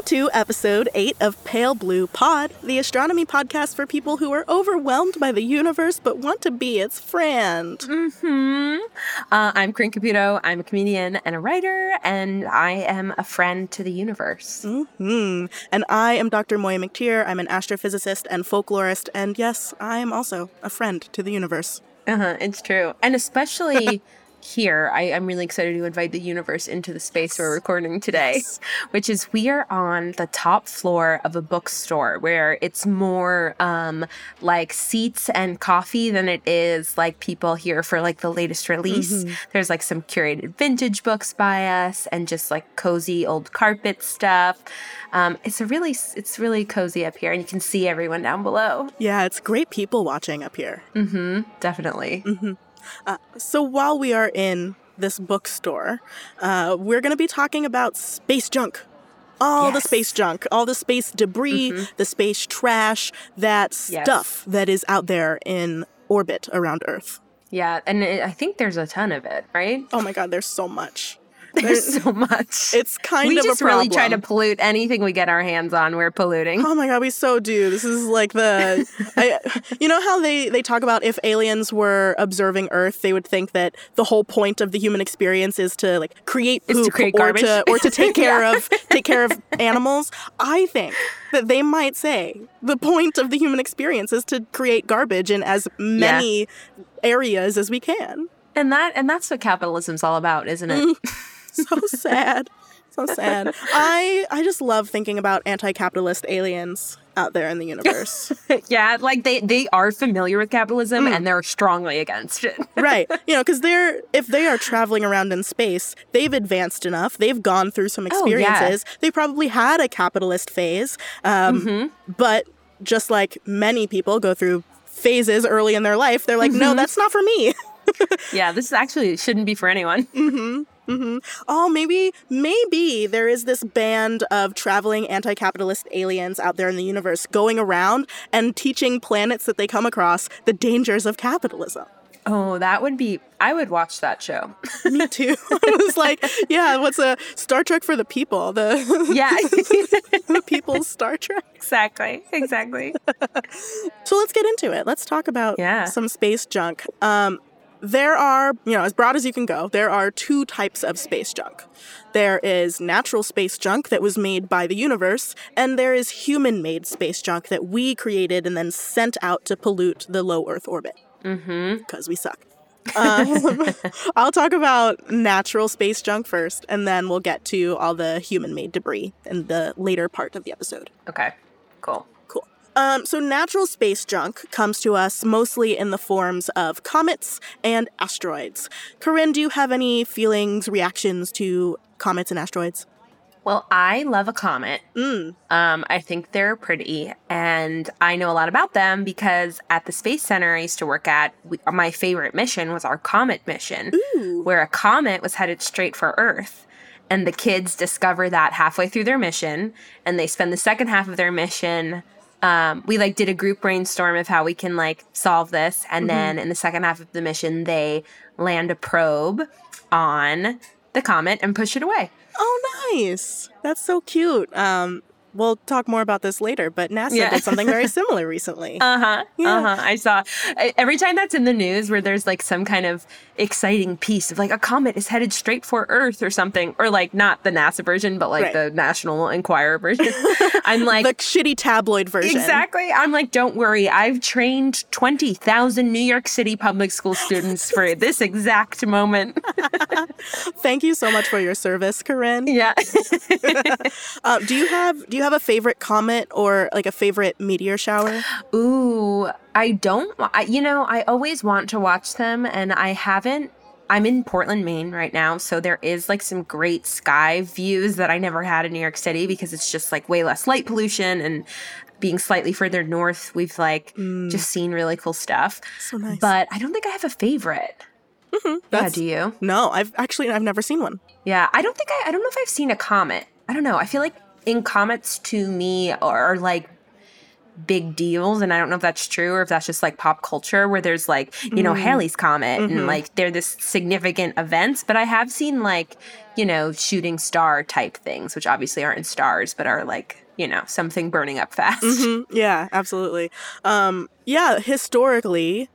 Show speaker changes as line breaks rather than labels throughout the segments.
Welcome to episode 8 of Pale Blue Pod, the astronomy podcast for people who are overwhelmed by the universe but want to be its friend.
Hmm. Uh, I'm Corinne Caputo. I'm a comedian and a writer, and I am a friend to the universe.
Hmm. And I am Dr. Moiya McTier. I'm an astrophysicist and folklorist, and yes, I am also a friend to the universe.
Uh huh. It's true, and especially. Here, I, I'm really excited to invite the universe into the space we're recording today, which is we are on the top floor of a bookstore where it's more um, like seats and coffee than it is like people here for like the latest release. There's like some curated vintage books by us and just like cozy old carpet stuff. Um, it's a really it's really cozy up here, and you can see everyone down below.
Yeah, it's great people watching up here.
Definitely.
So while we are in this bookstore, uh, we're going to be talking about space junk. All the space junk, all the space debris, the space trash, that
Yes.
stuff that is out there in orbit around Earth.
Yeah, and it, I think there's a ton of it, right?
Oh my God, there's so much.
There's so much.
It's kind
we
of
just
a problem.
We just really try to pollute anything we get our hands on. We're polluting.
Oh my god, we so do. This is like the, I, you know how they they talk about if aliens were observing Earth, they would think that the whole point of the human experience is to like create
Is to
poop
create
or
garbage.
to or to take care of take care of animals. I think that they might say the point of the human experience is to create garbage in as many areas as we can.
And that and that's what capitalism's all about, isn't it? Mm.
so sad so sad i i just love thinking about anti-capitalist aliens out there in the universe
yeah, like they they are familiar with capitalism
Mm.
and they're strongly against it.
right you know because they're if they are traveling around in space they've advanced enough they've gone through some
Oh, yeah.
experiences they probably had a capitalist phase um,
Mm-hmm.
but just like many people go through phases early in their life they're like
Mm-hmm.
no that's not for me
yeah, this actually shouldn't be for anyone.
Oh maybe maybe there is this band of traveling anti-capitalist aliens out there in the universe going around and teaching planets that they come across the dangers of capitalism
Oh, that would be I would watch that show.
me too i was like yeah what's a star trek for the people the,
Yeah.
the people's star trek
exactly. Exactly.
so let's get into it let's talk about
Yeah.
some space junk um, there are, you know, as broad as you can go, there are two types of space junk. There is natural space junk that was made by the universe, and there is human made space junk that we created and then sent out to pollute the low Earth orbit. Mm-hmm. Because we suck. Um, I'll talk about natural space junk first, and then we'll get to all the human made debris in the later part of the episode.
Okay. Cool.
Um, so natural space junk comes to us mostly in the forms of comets and asteroids. Corinne, do you have any feelings, reactions to comets and asteroids?
Well, I love a comet.
Mm.
Um, I think they're pretty, and I know a lot about them because at the Space Center I used to work at, we, my favorite mission was our comet mission, where a comet was headed straight for Earth. And the kids discover that halfway through their mission, and they spend the second half of their mission. Um, we like did a group brainstorm of how we can like solve this, and then in the second half of the mission, they land a probe on the comet and push it away.
Oh, nice. That's so cute. Um, we'll talk more about this later, but NASA
Yeah.
did something very similar recently.
Uh huh.
Yeah.
Uh huh. I saw I- every time that's in the news where there's like some kind of exciting piece of like a comet is headed straight for Earth or something, or like not the NASA version, but like
Right.
the National Enquirer version. I'm like,
the shitty tabloid version.
exactly. I'm like, don't worry. I've trained 20,000 New York City public school students for this exact moment.
Thank you so much for your service, Corinne.
yeah.
Uh, do you have do you have a favorite comet or like a favorite meteor shower?
Ooh, I don't. I, you know, I always want to watch them, and I haven't. I'm in Portland, Maine right now, so there is like some great sky views that I never had in New York City because it's just like way less light pollution and being slightly further north, we've like mm. just seen really cool stuff.
So nice.
But I don't think I have a favorite. Mm-hmm.
Yeah,
do you?
No, I've actually I've never seen one.
Yeah, I don't think I. I don't know if I've seen a comet. I don't know. I feel like in comets to me are like big deals. And I don't know if that's true or if that's just like pop culture where there's like, you know, Halley's Comet and like they're this significant events. But I have seen like, you know, shooting star type things, which obviously aren't stars, but are like, you know, something burning up fast.
Mhm. Yeah, absolutely. Um, yeah, historically,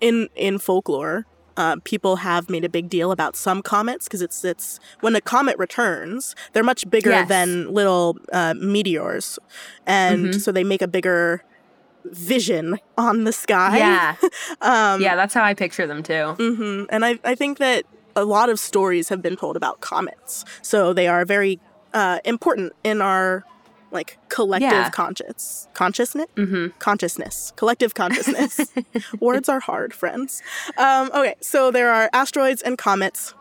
in in folklore, uh, people have made a big deal about some comets because it's it's when a comet returns, they're much bigger
Yes.
than little uh, meteors, and
Mhm.
so they make a bigger vision on the sky.
Yeah.
Um,
yeah, that's how I picture them too.
hmm And I, I think that a lot of stories have been told about comets. So they are very uh, important in our like collective
Yeah.
conscious consciousness?
Hmm
consciousness. Collective consciousness. Words are hard friends. Um, okay so there are asteroids and comets.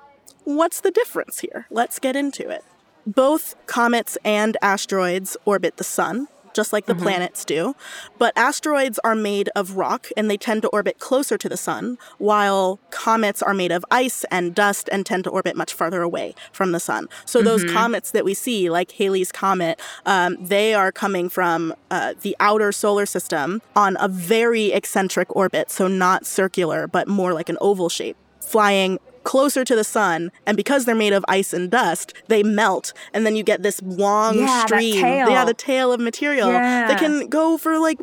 What's the difference here? Let's get into it. Both comets and asteroids orbit the sun just like the planets do but asteroids are made of rock and they tend to orbit closer to the sun while comets are made of ice and dust and tend to orbit much farther away from the sun. So those comets that we see like halley's comet um, they are coming from uh, the outer solar system on a very eccentric orbit so not circular but more like an oval shape flying closer to the sun and because they're made of ice and dust they melt and then you get this long
Yeah,
stream
tail.
yeah the tail of material
Yeah.
that can go for like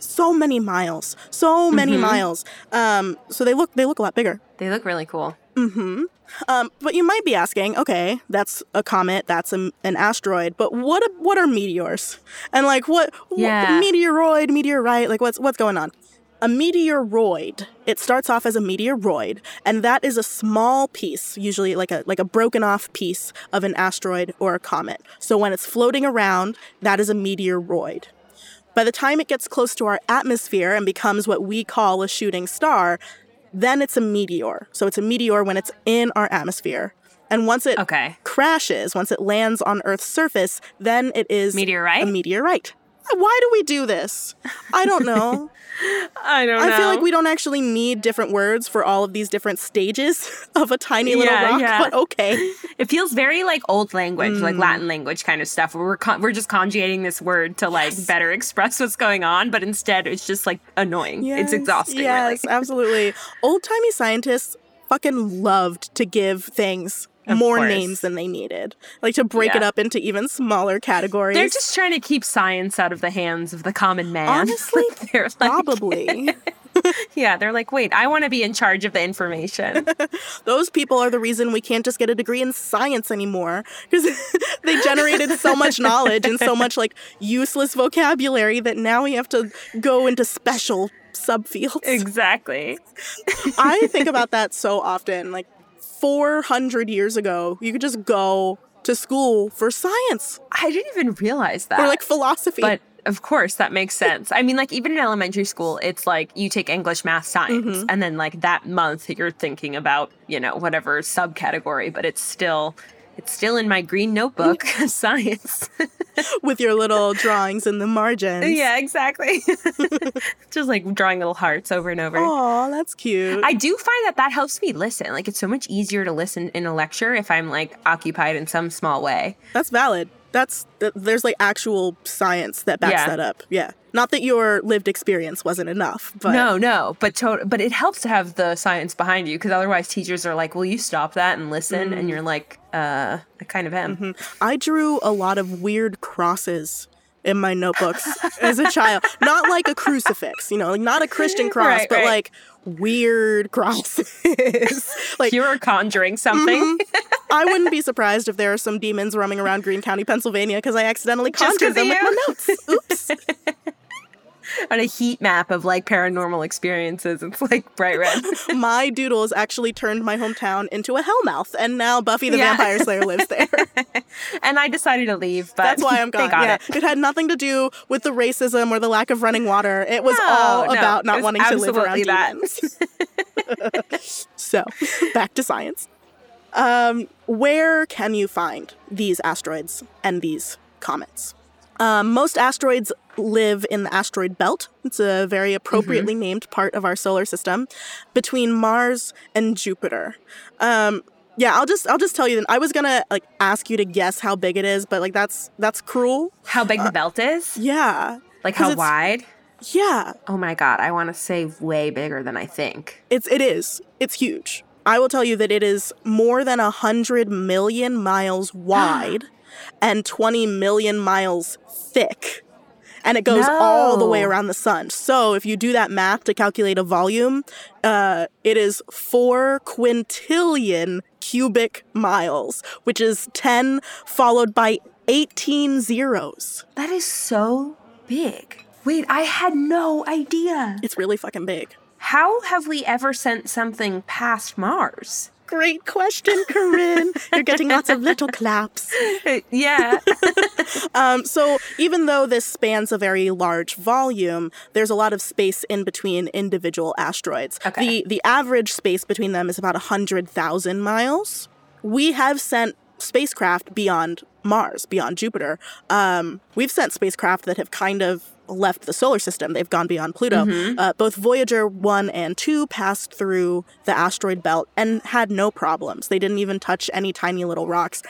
so many miles so many
Mm-hmm.
miles um so they look they look a lot bigger
They look really cool. Hmm.
um, but you might be asking, okay, that's a comet, that's a, an asteroid, but what what are meteors? And like what, what meteoroid, meteorite, like what's what's going on? A meteoroid, it starts off as a meteoroid, and that is a small piece, usually like a like a broken off piece of an asteroid or a comet. So when it's floating around, that is a meteoroid. By the time it gets close to our atmosphere and becomes what we call a shooting star, then it's a meteor. So it's a meteor when it's in our atmosphere. And once it
Okay.
crashes, once it lands on Earth's surface, then it is
Meteorite?
a meteorite. Why do we do this? I don't know.
I don't know.
I feel like we don't actually need different words for all of these different stages of a tiny little
Yeah,
rock,
yeah.
but okay.
It feels very like old language,
Mm.
like Latin language kind of stuff, where we're con- we're just conjugating this word to like better express what's going on, but instead it's just like annoying. it's exhausting.
Yes,
Really.
absolutely. Old timey scientists fucking loved to give things
Of
more
course.
names than they needed, like to break it up into even smaller categories.
They're just trying to keep science out of the hands of the common man.
Honestly,
they're like,
probably
yeah, they're like, wait, I want to be in charge of the information.
those people are the reason we can't just get a degree in science anymore because they generated so much knowledge and so much like useless vocabulary that now we have to go into special subfields.
exactly.
I think about that so often. Like 400 years ago, you could just go to school for science
I didn't even realize that.
or like philosophy.
But of course, that makes sense. I mean, like even in elementary school, it's like you take English, math, science,
Mm-hmm.
and then like that month you're thinking about you know whatever subcategory, but it's still it's still in my green notebook, science.
with your little drawings in the margins.
yeah, exactly. Just like drawing little hearts over and over.
Oh, that's cute.
I do find that that helps me listen. Like it's so much easier to listen in a lecture if I'm like occupied in some small way.
that's valid. That's th- there's like actual science that backs
Yeah.
that up. Yeah. Not that your lived experience wasn't enough, but
no, no, but to- but it helps to have the science behind you because otherwise teachers are like, "Will you stop that and listen?" And you're like, "Uh, I kind of am."
I drew a lot of weird crosses in my notebooks as a child. Not like a crucifix, you know, like not a Christian cross,
Right,
but
right.
like weird crosses. like
You were conjuring something mm-hmm.
I wouldn't be surprised if there are some demons roaming around Greene County, Pennsylvania, because I accidentally conjured them
of
with my notes. Oops.
on a heat map of like paranormal experiences. It's like bright red.
my doodles actually turned my hometown into a hellmouth, and now Buffy the
Yeah.
Vampire Slayer lives there.
and I decided to leave, but
That's why I'm gone.
got
yeah,
it.
it. had nothing to do with the racism or the lack of running water. It was
No,
all
no,
about not wanting to live around
that.
demons. so, back to science. Um, where can you find these asteroids and these comets? Um, most asteroids live in the asteroid belt. It's a very appropriately named part of our solar system between Mars and Jupiter. Um, yeah, I'll just I'll just tell you. Then I was gonna like ask you to guess how big it is, but like that's that's cruel.
How big the belt is?
Yeah,
Like how wide?
Yeah,
Oh my god, I want to say way bigger than I think.
it's it is. It's huge. I will tell you that it is more than a hundred million miles wide and twenty million miles thick. And it goes all the way around the sun. So if you do that math to calculate a volume, uh, it is four quintillion cubic miles, which is 10 followed by 18 zeros.
That is so big. Wait, I had no idea.
It's really fucking big.
How have we ever sent something past Mars?
Great question, Corinne. You're getting lots of little claps.
yeah.
Um, so even though this spans a very large volume, there's a lot of space in between individual asteroids.
Okay.
The the average space between them is about hundred thousand miles. We have sent spacecraft beyond Mars, beyond Jupiter. Um, we've sent spacecraft that have kind of left the solar system. They've gone beyond Pluto. Uh, both Voyager 1 and 2 passed through the asteroid belt and had no problems. They didn't even touch any tiny little rocks.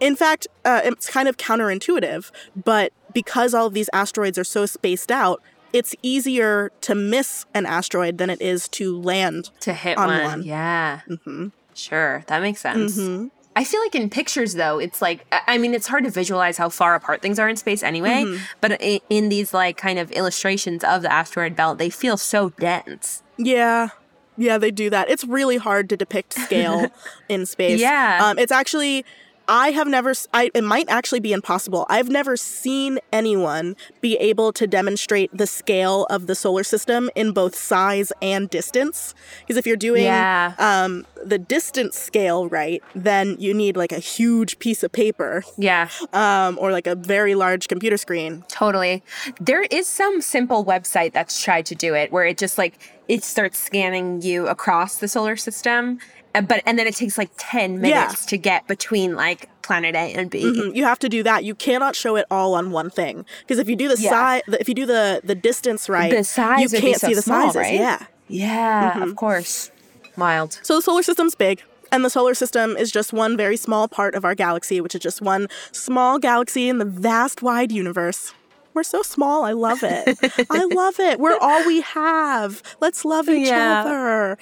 In fact, uh, it's kind of counterintuitive, but because all of these asteroids are so spaced out, it's easier to miss an asteroid than it is to land.
to hit
On
one.
one.
Yeah.
hmm
Sure. That makes sense.
hmm
I feel like in pictures, though, it's like, I- mean, it's hard to visualize how far apart things are in space anyway.
Mm-hmm.
But in, in these, like, kind of illustrations of the asteroid belt, they feel so dense.
Yeah. Yeah, they do that. It's really hard to depict scale in space.
Yeah.
Um, it's actually, I have never, I, it might actually be impossible. I've never seen anyone be able to demonstrate the scale of the solar system in both size and distance. Because if you're doing
Yeah.
um, the distance scale right, then you need like a huge piece of paper
Yeah,
um, or like a very large computer screen.
totally. There is some simple website that's tried to do it where it just, like, it starts scanning you across the solar system. Uh, But and then it takes like ten minutes to get between like planet A and B.
Mm, You have to do that. You cannot show it all on one thing because if you do the
Yeah.
size, if you do the the distance right,
The size
you can't
so
see the
small,
sizes.
right?
Yeah.
Yeah, of course. Mild.
So the solar system's big, and the solar system is just one very small part of our galaxy, which is just one small galaxy in the vast wide universe. We're so small. I love it. I love it. We're all we have. Let's love each
Yeah.
other.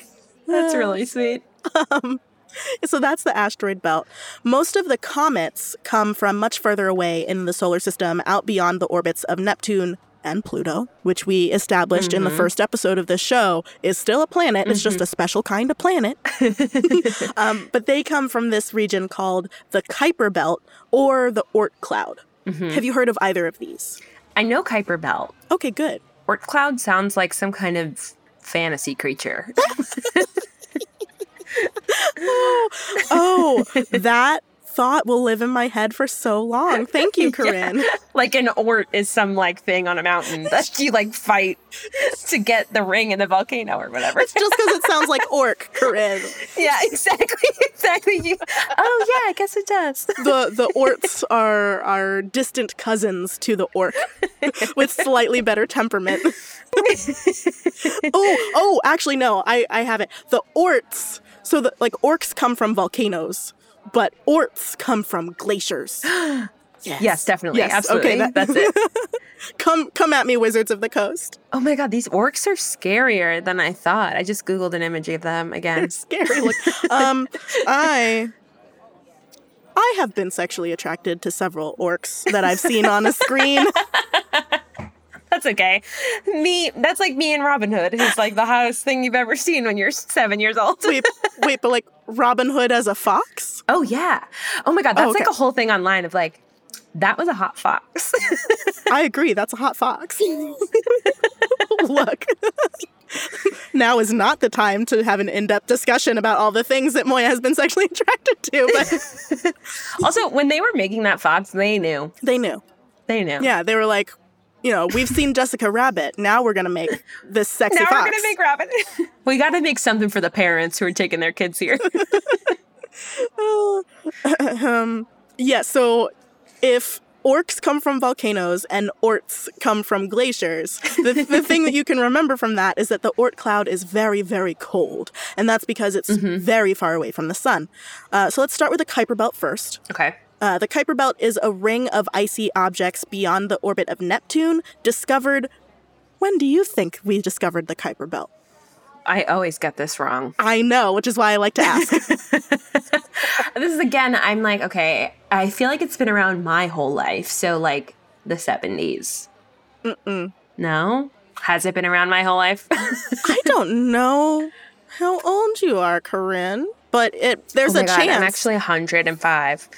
That's really sweet.
Um, so that's the asteroid belt. Most of the comets come from much further away in the solar system, out beyond the orbits of Neptune and Pluto, which we established in the mm-hmm. first episode of this show is still a planet. It's just mm-hmm. a special kind of planet. um, but they come from this region called the Kuiper Belt or the Oort Cloud. Mm-hmm. Have you heard of either of these?
I know Kuiper Belt.
Okay, good.
Oort Cloud sounds like some kind of fantasy creature.
Oh, oh, that thought will live in my head for so long. Thank you, Corinne.
like an Oort is some like thing on a mountain that you like fight to get the ring in the volcano or whatever.
It's Just because it sounds like orc, Corinne.
yeah, exactly, exactly. You, oh yeah, I guess it does.
the the orts are are distant cousins to the orc with slightly better temperament. oh, oh, actually no, I I have it. The orts. So the like orcs come from volcanoes, but orts come from glaciers. Yes.
Yes, definitely,
Yes,
absolutely.
Okay, that-
That's it.
come come at me, wizards of the coast.
Oh my god, these orcs are scarier than I thought. I just googled an image of them again.
They're Scary look. um, I. I have been sexually attracted to several orcs that I've seen on a screen.
That's okay. Me, that's like me and Robin Hood, who's like the hottest thing you've ever seen when you're seven years old.
wait, wait, but like Robin Hood as a fox?
Oh yeah. Oh my god, that's
Oh, okay.
like a whole thing online of like, that was a hot fox.
I agree. That's a hot fox. Look, now is not the time to have an in-depth discussion about all the things that Moiya has been sexually attracted to, but
also, when they were making that fox, they knew.
they knew.
They knew.
Yeah, they were like, you know, we've seen Jessica Rabbit. Now we're gonna make this sexy
Now
fox.
we're gonna make Rabbit. we got to make something for the parents who are taking their kids here.
um, yeah. So if orcs come from volcanoes and orts come from glaciers, the, the thing that you can remember from that is that the Oort cloud is very, very cold, and that's because it's very far away from the sun. Uh, so let's start with the Kuiper Belt first.
okay.
Uh, the Kuiper Belt is a ring of icy objects beyond the orbit of Neptune, discovered. When do you think we discovered the Kuiper Belt?
I always get this wrong.
I know, which is why I like to ask.
This is again, I'm like, okay, I feel like it's been around my whole life. So, like, the 70s. Mm-mm. No? Has it been around my whole life?
I don't know how old you are, Corinne, but it there's
oh
a
God,
chance.
I'm actually 105.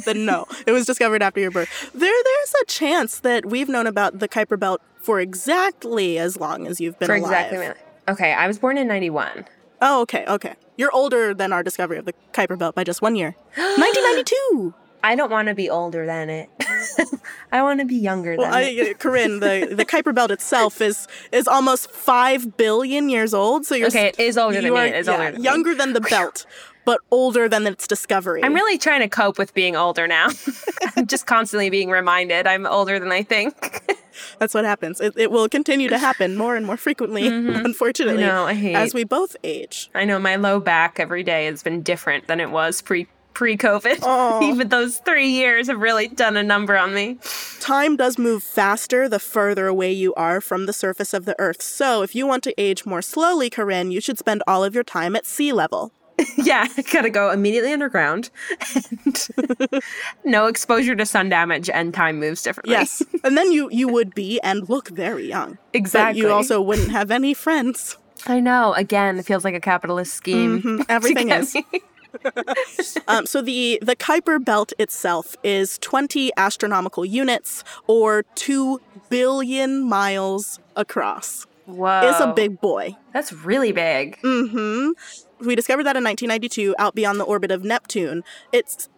then no, it was discovered after your birth. There, there's a chance that we've known about the Kuiper Belt for exactly as long as you've been
For
alive.
exactly Okay, I was born in 91.
Oh, okay, okay. You're older than our discovery of the Kuiper Belt by just one year. 1992.
I don't want to be older than it. I want to be younger
Well,
than it.
Corinne, the the Kuiper Belt itself is is almost five billion years old. So you're
Okay, it is older than me. It is
yeah,
older than me.
younger than the belt, but older than its discovery.
I'm really trying to cope with being older now. I'm just constantly being reminded I'm older than I think.
That's what happens. It, it will continue to happen more and more frequently, unfortunately,
Mm-hmm. I know, I hate-
as we both age.
I know my low back every day has been different than it was pre pre COVID.
Oh.
Even those three years have really done a number on me.
Time does move faster the further away you are from the surface of the Earth. So, if you want to age more slowly, Corinne, you should spend all of your time at sea level.
yeah, gotta go immediately underground. And no exposure to sun damage and time moves differently.
Yes, and then you you would be and look very young. But
Exactly.
you also wouldn't have any friends.
I know. Again, it feels like a capitalist scheme. Mm-hmm. to
Everything is.
me.
Um, so the the Kuiper Belt itself is 20 astronomical units or 2 billion miles across.
Whoa.
It's a big boy.
That's really big. Mhm.
We discovered that in 1992 out beyond the orbit of Neptune. It's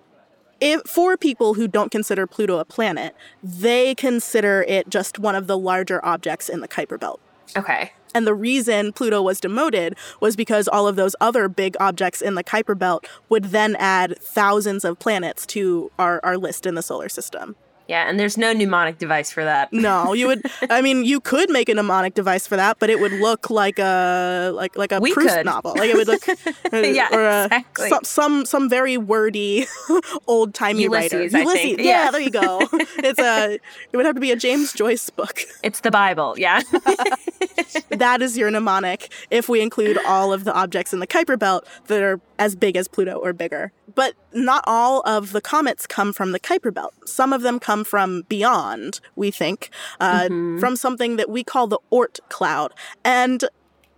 if, for people who don't consider Pluto a planet, they consider it just one of the larger objects in the Kuiper Belt.
Okay.
And the reason Pluto was demoted was because all of those other big objects in the Kuiper Belt would then add thousands of planets to our, our list in the solar system.
Yeah, and there's no mnemonic device for that.
No, you would. I mean, you could make a mnemonic device for that, but it would look like a like like a
We
Proust
could.
novel. Like it would look, uh,
Yeah,
or a,
exactly.
some, some some very wordy, old timey writer.
Ulysses,
yeah,
Yeah.
there you go. It's a. It would have to be a James Joyce book.
It's the Bible. Yeah.
that is your mnemonic if we include all of the objects in the Kuiper Belt that are as big as Pluto or bigger. But not all of the comets come from the Kuiper Belt. Some of them come from beyond, we think, uh, from something that we call the Oort cloud. And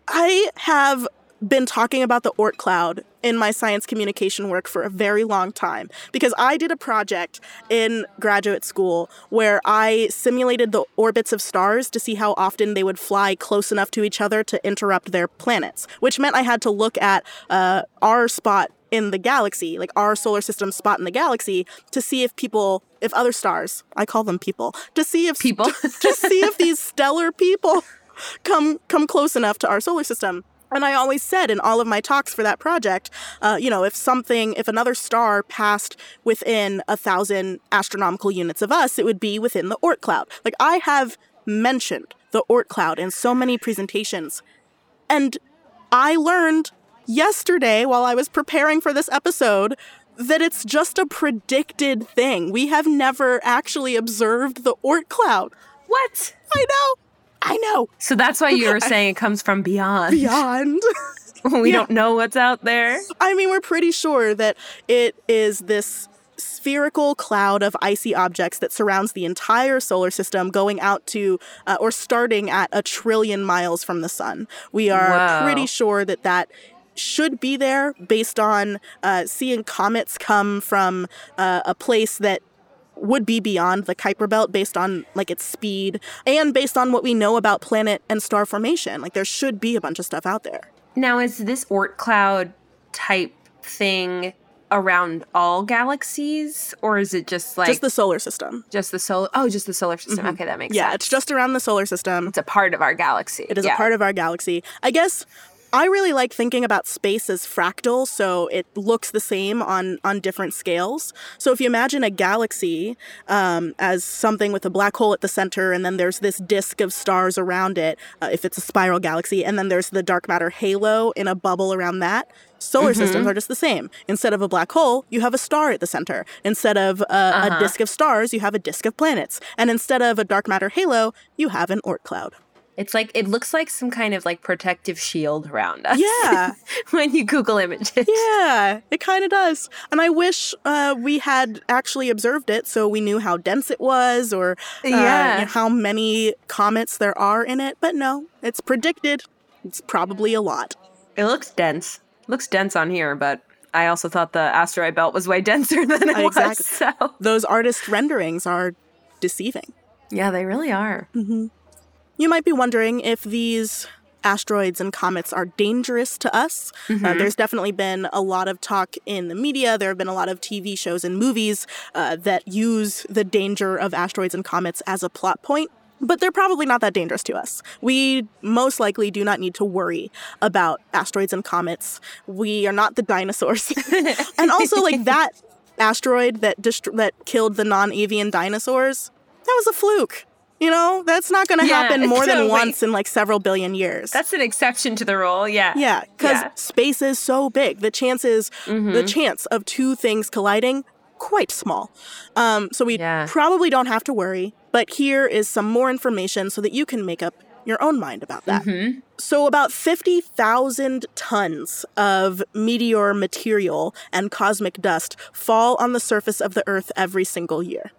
I have been talking about the Oort cloud in my science communication work for a very long time because I did a project in graduate school where I simulated the orbits of stars to see how often they would fly close enough to each other to interrupt their planets, which meant I had to look at uh, our spot in the galaxy, like our solar system spot in the galaxy, to see if people, if other stars, I call them people, to see if
People.
to see if these stellar people come come close enough to our solar system. And I always said in all of my talks for that project, uh, you know, if something, if another star passed within a thousand astronomical units of us, it would be within the Oort cloud. Like I have mentioned the Oort cloud in so many presentations, and I learned yesterday while I was preparing for this episode that it's just a predicted thing. We have never actually observed the Oort cloud.
what?
I know. I know.
So that's why you were saying it comes from beyond.
Beyond.
we don't know what's out there.
I mean, we're pretty sure that it is this spherical cloud of icy objects that surrounds the entire solar system, going out to uh, or starting at a trillion miles from the sun. We are
Wow.
pretty sure that that should be there based on uh, seeing comets come from uh, a place that would be beyond the Kuiper Belt based on like its speed and based on what we know about planet and star formation. Like there should be a bunch of stuff out there.
Now, is this Oort cloud type thing around all galaxies, or is it just like
Just the solar system.
just the solar? Oh, just the solar system. Okay, that makes
Yeah,
sense.
it's just around the solar system.
it's a part of our galaxy.
It is
Yeah.
a part of our galaxy. I guess I really like thinking about space as fractal, so it looks the same on on different scales. So if you imagine a galaxy um, as something with a black hole at the center, and then there's this disk of stars around it, uh, if it's a spiral galaxy, and then there's the dark matter halo in a bubble around that. Solar systems are just the same. Instead of a black hole, you have a star at the center. Instead of a, a disk of stars, you have a disk of planets. And instead of a dark matter halo, you have an Oort cloud.
It's like it looks like some kind of like protective shield around us.
Yeah.
when you Google images.
Yeah, it kind of does. And I wish uh, we had actually observed it so we knew how dense it was or uh,
Yeah.
you know, how many comets there are in it. But no, it's predicted. It's probably a lot.
It looks dense. looks dense on here, but I also thought the asteroid belt was way denser than it was.
Exactly.
So
Those artist renderings are deceiving.
yeah, they really are.
You might be wondering if these asteroids and comets are dangerous to us. Uh, there's definitely been a lot of talk in the media. There have been a lot of TV shows and movies uh, that use the danger of asteroids and comets as a plot point. But they're probably not that dangerous to us. We most likely do not need to worry about asteroids and comets. We are not the dinosaurs. and also, like that asteroid that dist- that killed the non-avian dinosaurs, that was a fluke. You know, that's not going to
Yeah,
happen more than once in like several billion years.
That's an exception to the rule. Yeah.
yeah, because
Yeah.
space is so big. The chances,
Mm-hmm.
the chance of two things colliding, quite small. Um, so we
Yeah.
probably don't have to worry. But here is some more information so that you can make up your own mind about that.
Mm-hmm.
So, about 50,000 tons of meteor material and cosmic dust fall on the surface of the Earth every single year.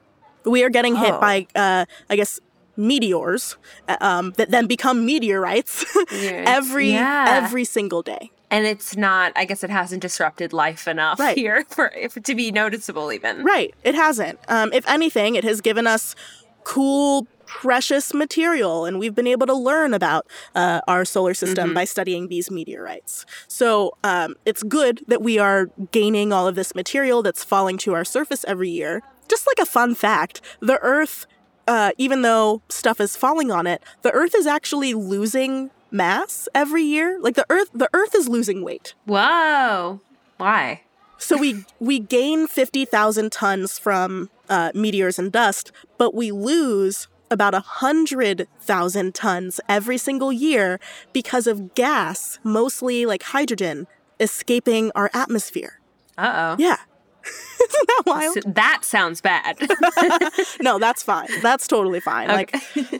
We are getting hit
Oh.
by, uh, I guess, meteors uh, um, that then become meteorites every
Yeah.
every single day.
And it's not. I guess it hasn't disrupted life enough
Right.
here for if to be noticeable. Even.
Right. It hasn't. Um, if anything, it has given us cool, precious material, and we've been able to learn about uh, our solar system by studying these meteorites. So um, it's good that we are gaining all of this material that's falling to our surface every year. Just like a fun fact, the Earth, uh, even though stuff is falling on it, the Earth is actually losing mass every year. Like the Earth, the Earth is losing weight.
Whoa. Why?
So we we gain fifty thousand tons from uh, meteors and dust, but we lose about a hundred thousand tons every single year because of gas, mostly like hydrogen, escaping our atmosphere.
Uh oh.
Yeah. Isn't that wild?
that sounds bad.
No, that's fine. That's totally fine. Like,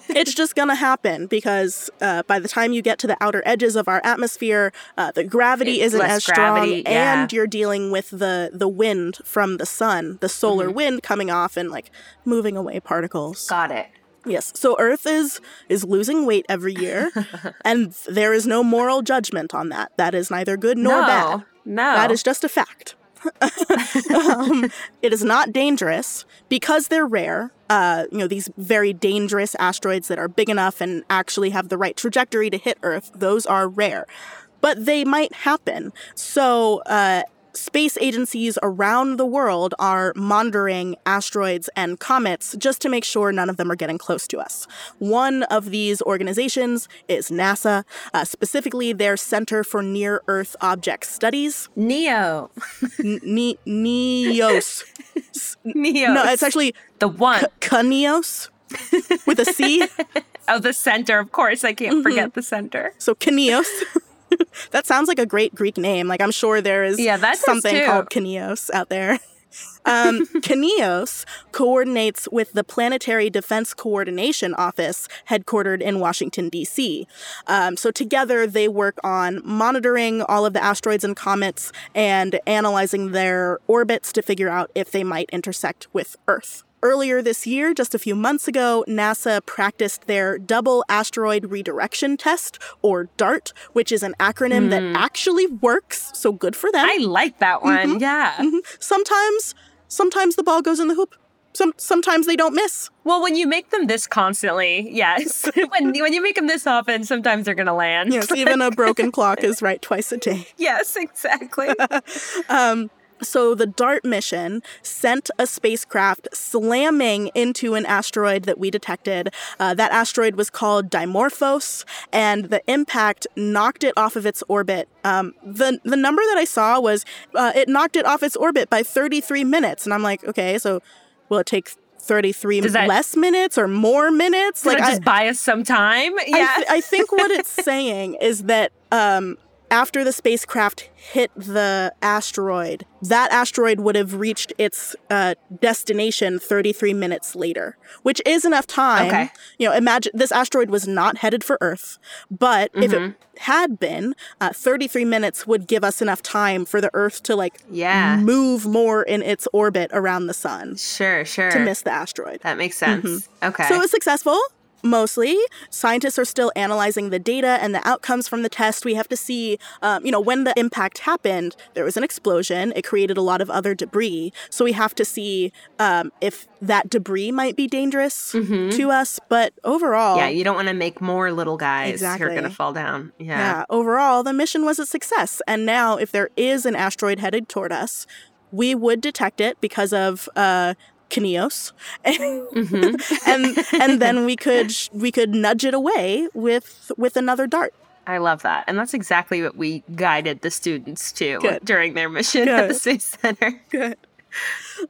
it's just gonna happen because uh, by the time you get to the outer edges of our atmosphere, uh, the gravity
It's
isn't as strong,
yeah.
and you're dealing with the the wind from the sun, the solar
Mm-hmm.
wind coming off and like moving away particles.
Got it.
Yes. So Earth is is losing weight every year, and there is no moral judgment on that. That is neither good nor
no.
bad.
No.
That is just a fact. um, it is not dangerous because they're rare. Uh, you know, these very dangerous asteroids that are big enough and actually have the right trajectory to hit Earth, those are rare. But they might happen. So, uh, space agencies around the world are monitoring asteroids and comets just to make sure none of them are getting close to us. One of these organizations is NASA, uh, specifically their Center for Near Earth Object Studies.
Neo.
N- Neos.
Neo.
No, it's actually
the one.
CNEOS with a C.
Oh, the center. Of course, I can't
Mm-hmm.
forget the center.
So CNEOS. that sounds like a great Greek name. Like I'm sure there is
Yeah, that
something called CNEOS out there. Um, CNEOS coordinates with the Planetary Defense Coordination Office, headquartered in Washington, D.C. Um, so, together, they work on monitoring all of the asteroids and comets and analyzing their orbits to figure out if they might intersect with Earth. Earlier this year, just a few months ago, NASA practiced their Double Asteroid Redirection Test, or DART, which is an acronym that hmm. actually works. So good for them.
I like that one.
Mm-hmm.
Yeah. Mm-hmm.
sometimes, sometimes the ball goes in the hoop. Some, sometimes they don't miss.
Well, when you make them this constantly, yes. when when you make them this often, sometimes they're gonna land.
Yes, even a broken clock is right twice a day.
Yes, exactly.
Um, So the DART mission sent a spacecraft slamming into an asteroid that we detected. Uh, that asteroid was called Dimorphos, and the impact knocked it off of its orbit. Um, the the number that I saw was uh, it knocked it off its orbit by 33 minutes, and I'm like, okay, so will it take 33
that-
less minutes or more minutes?
Like, just buy us some time. Yeah.
I, th- I think what it's saying is that um, after the spacecraft hit the asteroid, that asteroid would have reached its uh, destination 33 minutes later, which is enough time.
Okay.
You know, imagine this asteroid was not headed for Earth, but if it had been, uh, 33 minutes would give us enough time for the Earth to like
Yeah.
move more in its orbit around the sun
sure, sure.
to miss the asteroid.
that makes sense. Okay.
So it was successful. Mostly, scientists are still analyzing the data and the outcomes from the test. We have to see, um, you know, when the impact happened, there was an explosion. It created a lot of other debris. So we have to see um, if that debris might be dangerous to us. But overall,
yeah, you don't want to make more little guys exactly. who are going to fall down. Yeah.
yeah, overall, the mission was a success. And now, if there is an asteroid headed toward us, we would detect it because of uh, CNEOS, and and then we could we could nudge it away with with another dart.
I love that. And that's exactly what we guided the students to
Good.
during their mission at the Space Center.
Good.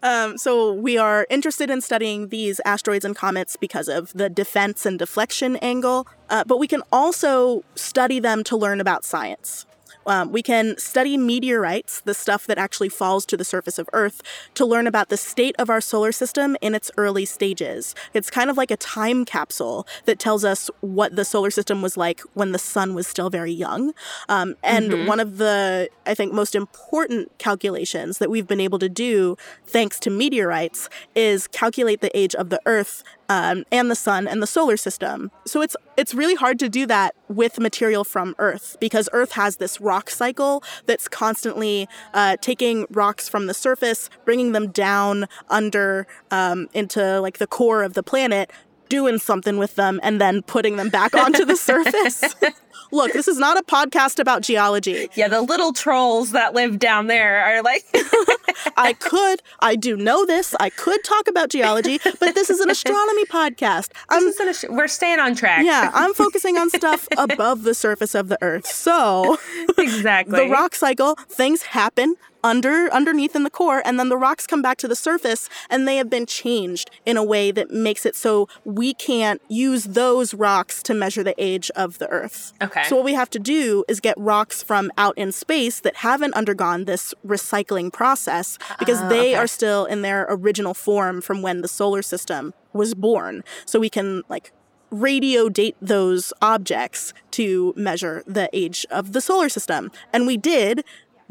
Um, so we are interested in studying these asteroids and comets because of the defense and deflection angle, uh, but we can also study them to learn about science. Um, we can study meteorites, the stuff that actually falls to the surface of Earth, to learn about the state of our solar system in its early stages. It's kind of like a time capsule that tells us what the solar system was like when the sun was still very young. Um, and one of the, I think, most important calculations that we've been able to do, thanks to meteorites, is calculate the age of the Earth um, and the sun and the solar system. So it's it's really hard to do that with material from Earth because Earth has this rock cycle that's constantly uh, taking rocks from the surface, bringing them down under um, into like the core of the planet, doing something with them, and then putting them back onto the surface. Look, this is not a podcast about geology.
Yeah, the little trolls that live down there are like,
I could, I do know this. I could talk about geology, but this is an astronomy podcast. I'm
This is gonna we're staying on track.
yeah, I'm focusing on stuff above the surface of the earth. So,
exactly.
the rock cycle, things happen under underneath in the core and then the rocks come back to the surface and they have been changed in a way that makes it so we can't use those rocks to measure the age of the earth.
Okay.
So what we have to do is get rocks from out in space that haven't undergone this recycling process because
Ah,
they
okay.
are still in their original form from when the solar system was born. So we can like radio date those objects to measure the age of the solar system. And we did.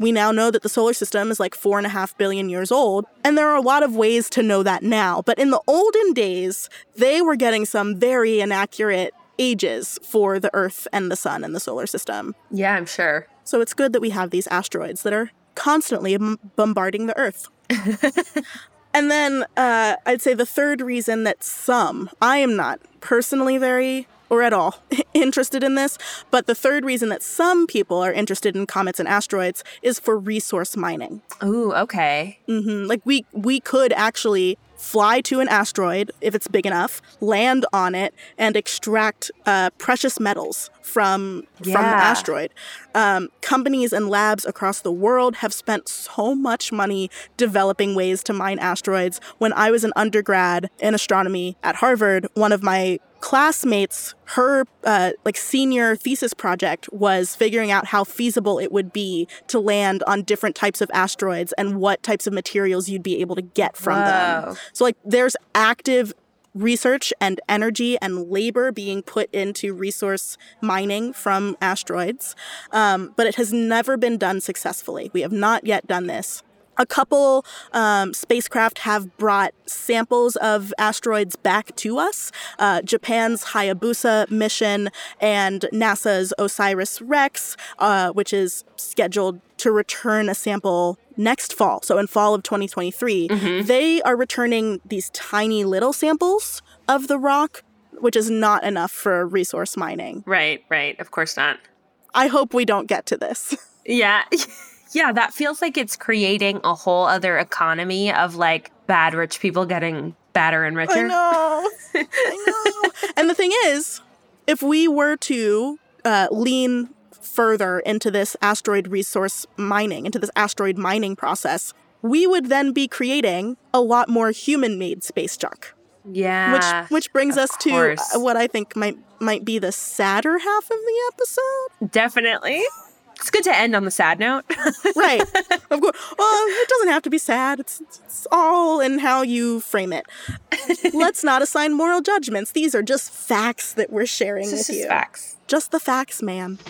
We now know that the solar system is like four and a half billion years old. And there are a lot of ways to know that now. But in the olden days, they were getting some very inaccurate ages for the Earth and the Sun and the solar system.
yeah, I'm sure.
So it's good that we have these asteroids that are constantly m- bombarding the Earth. and then uh, I'd say the third reason that some, I am not personally very or at all interested in this, but the third reason that some people are interested in comets and asteroids is for resource mining.
Ooh, okay.
hmm Like we we could actually fly to an asteroid if it's big enough, land on it, and extract uh, precious metals from from the asteroid. Um, companies and labs across the world have spent so much money developing ways to mine asteroids. When I was an undergrad in astronomy at Harvard, one of my classmates her uh, like senior thesis project was figuring out how feasible it would be to land on different types of asteroids and what types of materials you'd be able to get from them. So like there's active research and energy and labor being put into resource mining from asteroids um, but it has never been done successfully. We have not yet done this a couple um, spacecraft have brought samples of asteroids back to us. Uh, Japan's Hayabusa mission and NASA's OSIRIS REx, uh, which is scheduled to return a sample next fall, so in fall of 2023, they are returning these tiny little samples of the rock, which is not enough for resource mining.
Right, right. Of course not.
I hope we don't get to this.
Yeah. Yeah, that feels like it's creating a whole other economy of like bad rich people getting badder and richer.
I know. I know. and the thing is, if we were to uh, lean further into this asteroid resource mining, into this asteroid mining process, we would then be creating a lot more human-made space junk.
Yeah.
Which which brings us
course.
to what I think might might be the sadder half of the episode.
Definitely. It's good to end on the sad note.
right. Of course. Well, it doesn't have to be sad. It's, it's all in how you frame it. Let's not assign moral judgments. These are just facts that we're sharing
This
with
is
you.
facts.
Just the facts, ma'am.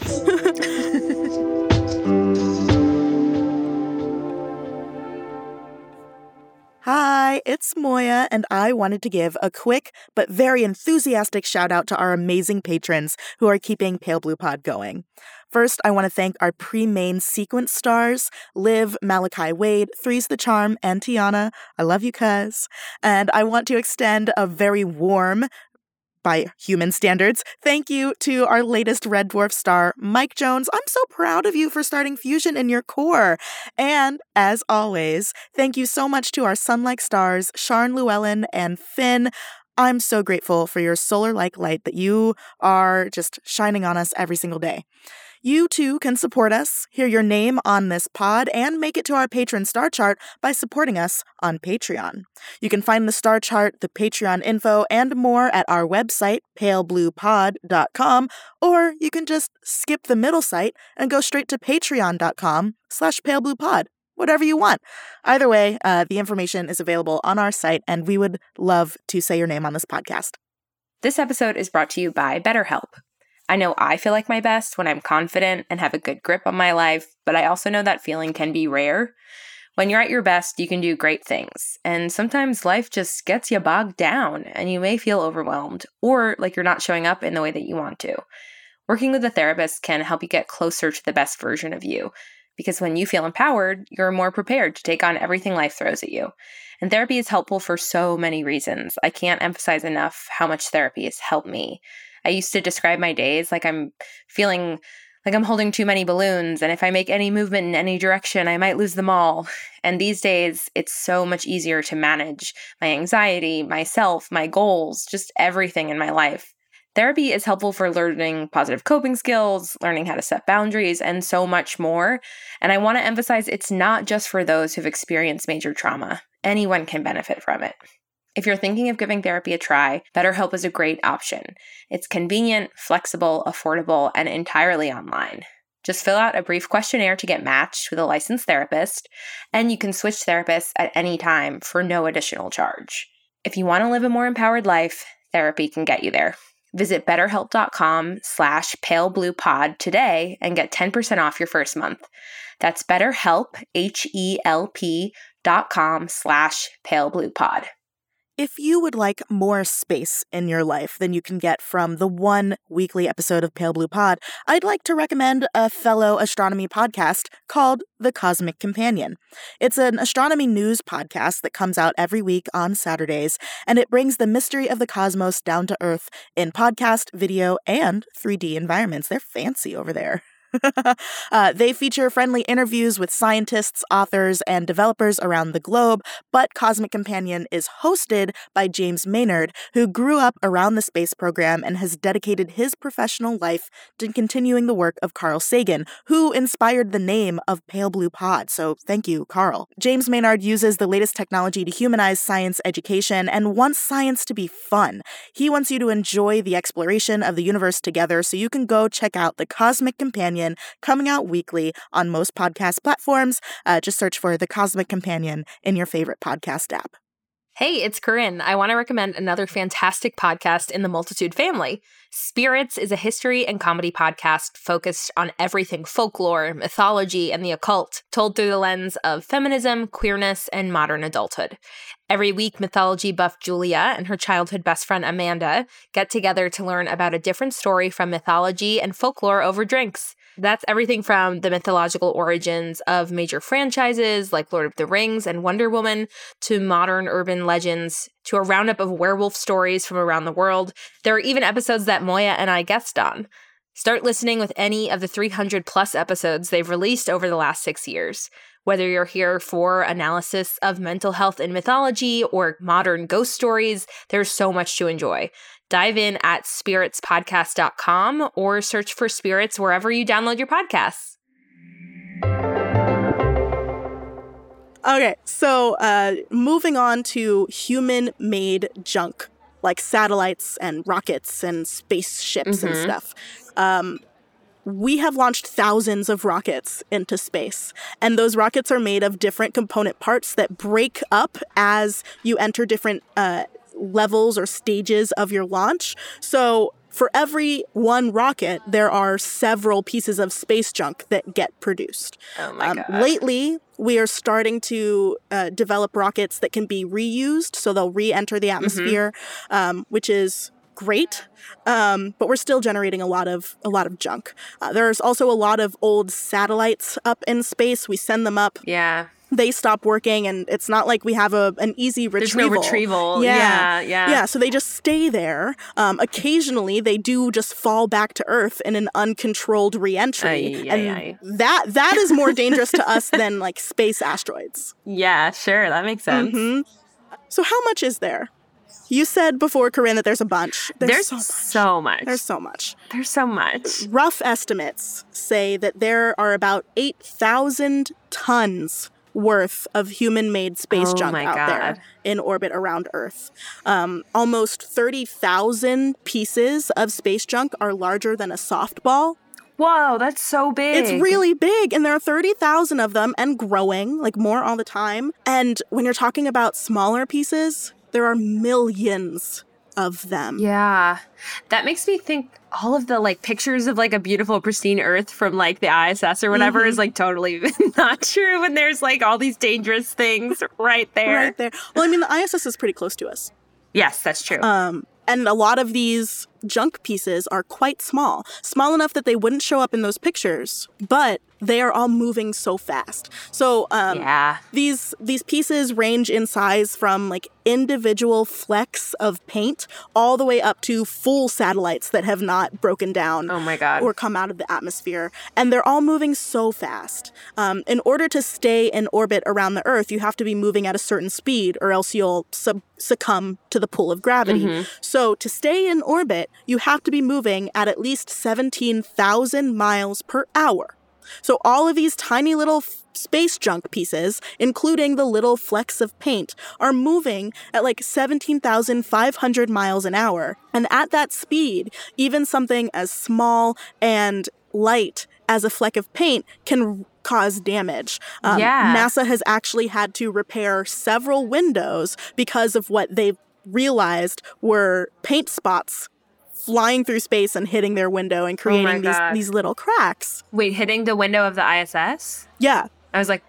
Hi, it's Moiya, and I wanted to give a quick but very enthusiastic shout out to our amazing patrons who are keeping Pale Blue Pod going. First, I want to thank our pre main sequence stars Liv, Malachi Wade, Three's the Charm, and Tiana. I love you, cuz. And I want to extend a very warm, by human standards. Thank you to our latest Red Dwarf star, Mike Jones. I'm so proud of you for starting fusion in your core. And as always, thank you so much to our sun-like stars, Sharn Llewellyn and Finn. I'm so grateful for your solar like light that you are just shining on us every single day. You too can support us, hear your name on this pod, and make it to our patron star chart by supporting us on Patreon. You can find the star chart, the Patreon info, and more at our website, palebluepod.com, or you can just skip the middle site and go straight to patreon.com slash palebluepod. Whatever you want. Either way, uh, the information is available on our site, and we would love to say your name on this podcast.
This episode is brought to you by BetterHelp. I know I feel like my best when I'm confident and have a good grip on my life, but I also know that feeling can be rare. When you're at your best, you can do great things, and sometimes life just gets you bogged down and you may feel overwhelmed or like you're not showing up in the way that you want to. Working with a therapist can help you get closer to the best version of you because when you feel empowered, you're more prepared to take on everything life throws at you. And therapy is helpful for so many reasons. I can't emphasize enough how much therapy has helped me. I used to describe my days like I'm feeling like I'm holding too many balloons, and if I make any movement in any direction, I might lose them all. And these days, it's so much easier to manage my anxiety, myself, my goals, just everything in my life. Therapy is helpful for learning positive coping skills, learning how to set boundaries, and so much more. And I want to emphasize it's not just for those who've experienced major trauma, anyone can benefit from it. If you're thinking of giving therapy a try, BetterHelp is a great option. It's convenient, flexible, affordable, and entirely online. Just fill out a brief questionnaire to get matched with a licensed therapist, and you can switch therapists at any time for no additional charge. If you want to live a more empowered life, therapy can get you there. Visit betterhelp.com slash palebluepod today and get 10% off your first month. That's betterhelp, H-E-L-P dot com slash palebluepod.
If you would like more space in your life than you can get from the one weekly episode of Pale Blue Pod, I'd like to recommend a fellow astronomy podcast called The Cosmic Companion. It's an astronomy news podcast that comes out every week on Saturdays, and it brings the mystery of the cosmos down to earth in podcast, video, and 3D environments. They're fancy over there. uh, they feature friendly interviews with scientists, authors, and developers around the globe, but Cosmic Companion is hosted by James Maynard, who grew up around the space program and has dedicated his professional life to continuing the work of Carl Sagan, who inspired the name of Pale Blue Pod. So thank you, Carl. James Maynard uses the latest technology to humanize science education and wants science to be fun. He wants you to enjoy the exploration of the universe together, so you can go check out the Cosmic Companion coming out weekly on most podcast platforms. Uh, just search for The Cosmic Companion in your favorite podcast app.
Hey, it's Corinne. I want to recommend another fantastic podcast in the Multitude family. Spirits is a history and comedy podcast focused on everything folklore, mythology, and the occult, told through the lens of feminism, queerness, and modern adulthood. Every week, mythology buff Julia and her childhood best friend Amanda get together to learn about a different story from mythology and folklore over drinks. That's everything from the mythological origins of major franchises like Lord of the Rings and Wonder Woman to modern urban legends to a roundup of werewolf stories from around the world. There are even episodes that Moiya and I guest on. Start listening with any of the 300 plus episodes they've released over the last six years. Whether you're here for analysis of mental health and mythology or modern ghost stories, there's so much to enjoy. Dive in at spiritspodcast.com or search for spirits wherever you download your podcasts.
Okay, so uh, moving on to human made junk like satellites and rockets and spaceships mm-hmm. and stuff. Um, we have launched thousands of rockets into space, and those rockets are made of different component parts that break up as you enter different uh, levels or stages of your launch. So for every one rocket, there are several pieces of space junk that get produced.
Oh my um,
God. Lately, we are starting to uh, develop rockets that can be reused, so they'll re-enter the mm-hmm. atmosphere, mm-hmm. um, which is great. Um, but we're still generating a lot of a lot of junk. Uh, there's also a lot of old satellites up in space. We send them up.
Yeah
they stop working and it's not like we have a an easy retrieval.
There's no retrieval. Yeah. yeah, yeah.
Yeah, so they just stay there. Um, occasionally they do just fall back to earth in an uncontrolled reentry. Aye, and aye, that that is more dangerous to us than like space asteroids.
Yeah, sure. That makes sense. Mm-hmm.
So how much is there? You said before, Corinne, that there's a bunch.
There's, there's so, much. so much.
There's so much.
There's so much.
Rough estimates say that there are about 8,000 tons worth of human made space oh junk out God. there in orbit around Earth. Um, almost 30,000 pieces of space junk are larger than a softball.
Whoa, that's so big.
It's really big. And there are 30,000 of them and growing, like more all the time. And when you're talking about smaller pieces, there are millions of them.
Yeah. That makes me think all of the like pictures of like a beautiful pristine earth from like the ISS or whatever mm-hmm. is like totally not true when there's like all these dangerous things right there.
Right there. Well, I mean the ISS is pretty close to us.
Yes, that's true.
Um and a lot of these junk pieces are quite small, small enough that they wouldn't show up in those pictures, but they are all moving so fast. So um,
yeah.
these these pieces range in size from like individual flecks of paint all the way up to full satellites that have not broken down.
Oh my god!
Or come out of the atmosphere, and they're all moving so fast. Um, in order to stay in orbit around the Earth, you have to be moving at a certain speed, or else you'll sub- succumb to the pull of gravity. Mm-hmm. So to stay in orbit, you have to be moving at at least seventeen thousand miles per hour. So all of these tiny little f- space junk pieces, including the little flecks of paint, are moving at like 17,500 miles an hour. And at that speed, even something as small and light as a fleck of paint can cause damage.
Um, yeah.
NASA has actually had to repair several windows because of what they've realized were paint spots flying through space and hitting their window and oh creating oh these these little cracks.
Wait, hitting the window of the ISS?
Yeah.
I was like,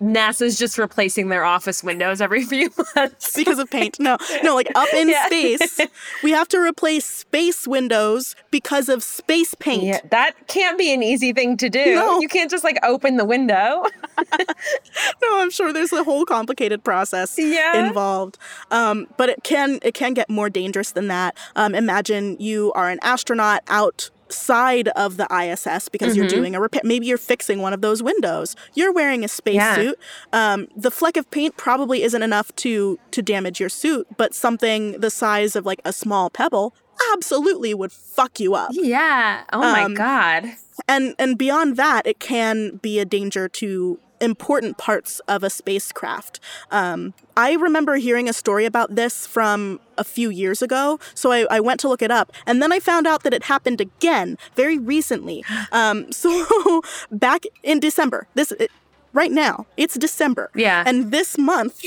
NASA's just replacing their office windows every few months
because of paint. No, no, like up in yeah. space, we have to replace space windows because of space paint. Yeah,
that can't be an easy thing to do. No. You can't just like open the window.
no, I'm sure there's a whole complicated process
yeah.
involved. Um, but it can it can get more dangerous than that. Um, imagine you are an astronaut out side of the ISS because mm-hmm. you're doing a repair. Maybe you're fixing one of those windows. You're wearing a spacesuit. Yeah. Um, the fleck of paint probably isn't enough to to damage your suit, but something the size of like a small pebble absolutely would fuck you up.
Yeah. Oh my um, god.
And and beyond that, it can be a danger to important parts of a spacecraft. Um, I remember hearing a story about this from a few years ago, so I, I, went to look it up, and then I found out that it happened again very recently. Um, so back in December, this it, right now, it's December.
Yeah,
and this month.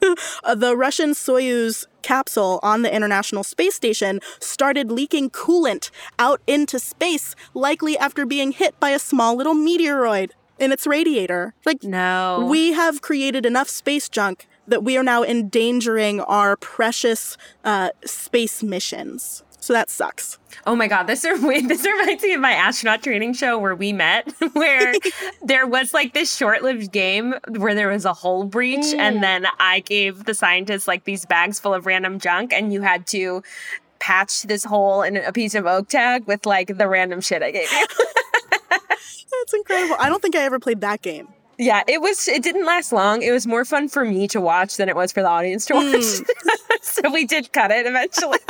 the Russian Soyuz capsule on the International Space Station started leaking coolant out into space, likely after being hit by a small little meteoroid in its radiator. Like,
no.
We have created enough space junk that we are now endangering our precious uh, space missions. So that sucks.
Oh my god, this this reminds me of my astronaut training show where we met, where there was like this short-lived game where there was a hole breach, mm. and then I gave the scientists like these bags full of random junk, and you had to patch this hole in a piece of oak tag with like the random shit I gave you.
That's incredible. I don't think I ever played that game.
Yeah, it was. It didn't last long. It was more fun for me to watch than it was for the audience to watch.
Mm.
so we did cut it eventually.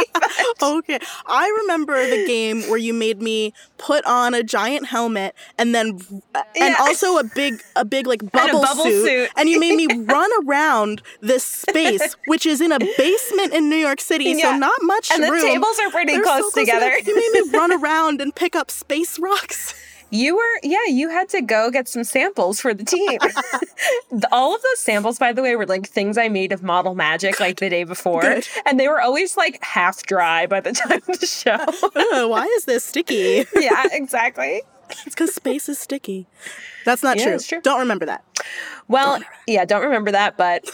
Okay. I remember the game where you made me put on a giant helmet and then and also a big a big like bubble,
bubble
suit,
suit.
and you made me run around this space which is in a basement in New York City so not much
And the tables are pretty close
so
together.
You made me run around and pick up space rocks.
You were, yeah, you had to go get some samples for the team. All of those samples, by the way, were like things I made of model magic like the day before.
Good.
And they were always like half dry by the time of the show.
Why is this sticky?
yeah, exactly.
It's because space is sticky. That's not
Yeah,
true.
true.
Don't remember that.
Well, yeah, don't remember that, but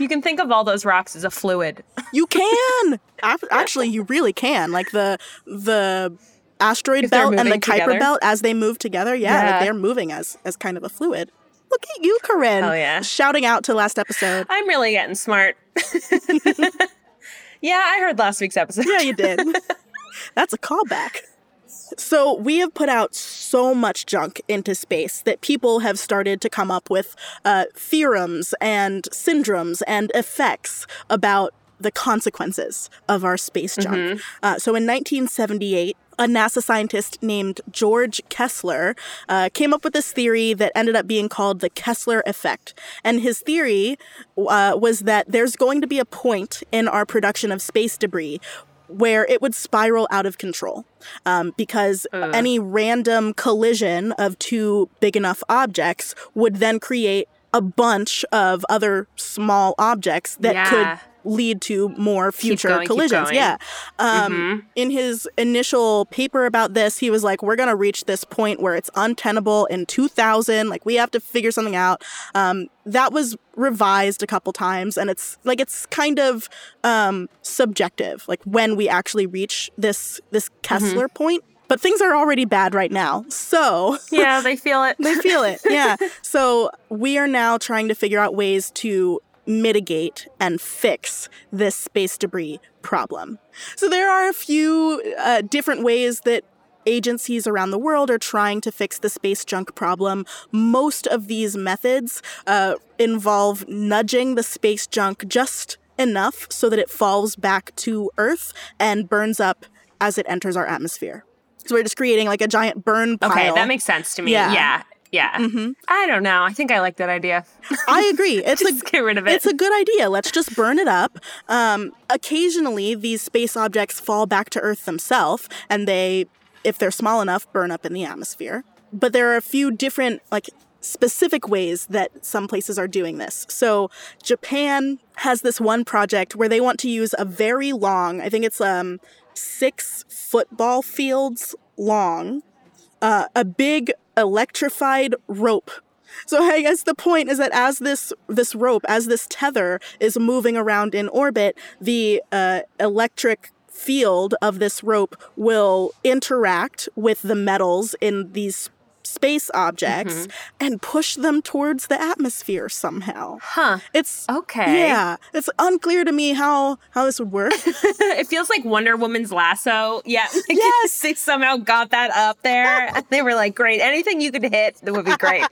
you can think of all those rocks as a fluid.
You can. Ac- Actually, you really can. Like the the asteroid belt and the Kuiper
together.
belt as they move together, yeah, like they're moving as as kind of a fluid. Look at you, Corinne.
Hell yeah.
Shouting out to last episode.
I'm really getting smart. yeah, I heard last week's episode.
Yeah, you did. That's a callback. So, we have put out so much junk into space that people have started to come up with uh, theorems and syndromes and effects about the consequences of our space junk. Uh, so, in 1978, a NASA scientist named George Kessler uh, came up with this theory that ended up being called the Kessler effect. And his theory uh, was that there's going to be a point in our production of space debris where it would spiral out of control um, because any random collision of two big enough objects would then create a bunch of other small objects that
Yeah.
could lead to more future
going,
collisions. Yeah. Um, In his initial paper about this, he was like, "We're gonna reach this point where it's untenable in 2000. Like, we have to figure something out." Um, that was revised a couple times, and it's like it's kind of um, subjective, like when we actually reach this this Kessler point. But things are already bad right now, so
Yeah, they feel it.
they feel it. Yeah. So we are now trying to figure out ways to mitigate and fix this space debris problem. So there are a few uh, different ways that agencies around the world are trying to fix the space junk problem. Most of these methods uh, involve nudging the space junk just enough so that it falls back to Earth and burns up as it enters our atmosphere. So we're just creating like a giant burn pile.
Okay, that makes sense to me.
Yeah.
Yeah. Yeah. I don't know. I think I like that idea.
I agree. It's a
get rid of it.
It's a good idea. Let's just burn it up. Um, occasionally, these space objects fall back to Earth themselves, and they, if they're small enough, burn up in the atmosphere. But there are a few different, like, specific ways that some places are doing this. So, Japan has this one project where they want to use a very long, I think it's um, six football fields long, uh, a big electrified rope. So I guess the point is that as this this rope, as this tether is moving around in orbit, the uh, electric field of this rope will interact with the metals in these space objects and push them towards the atmosphere somehow.
Huh.
It's
Okay.
Yeah, it's unclear to me how how this would work.
it feels like Wonder Woman's lasso. Yeah.
Yes.
they somehow got that up there. they were like, great. Anything you could hit, that would be great.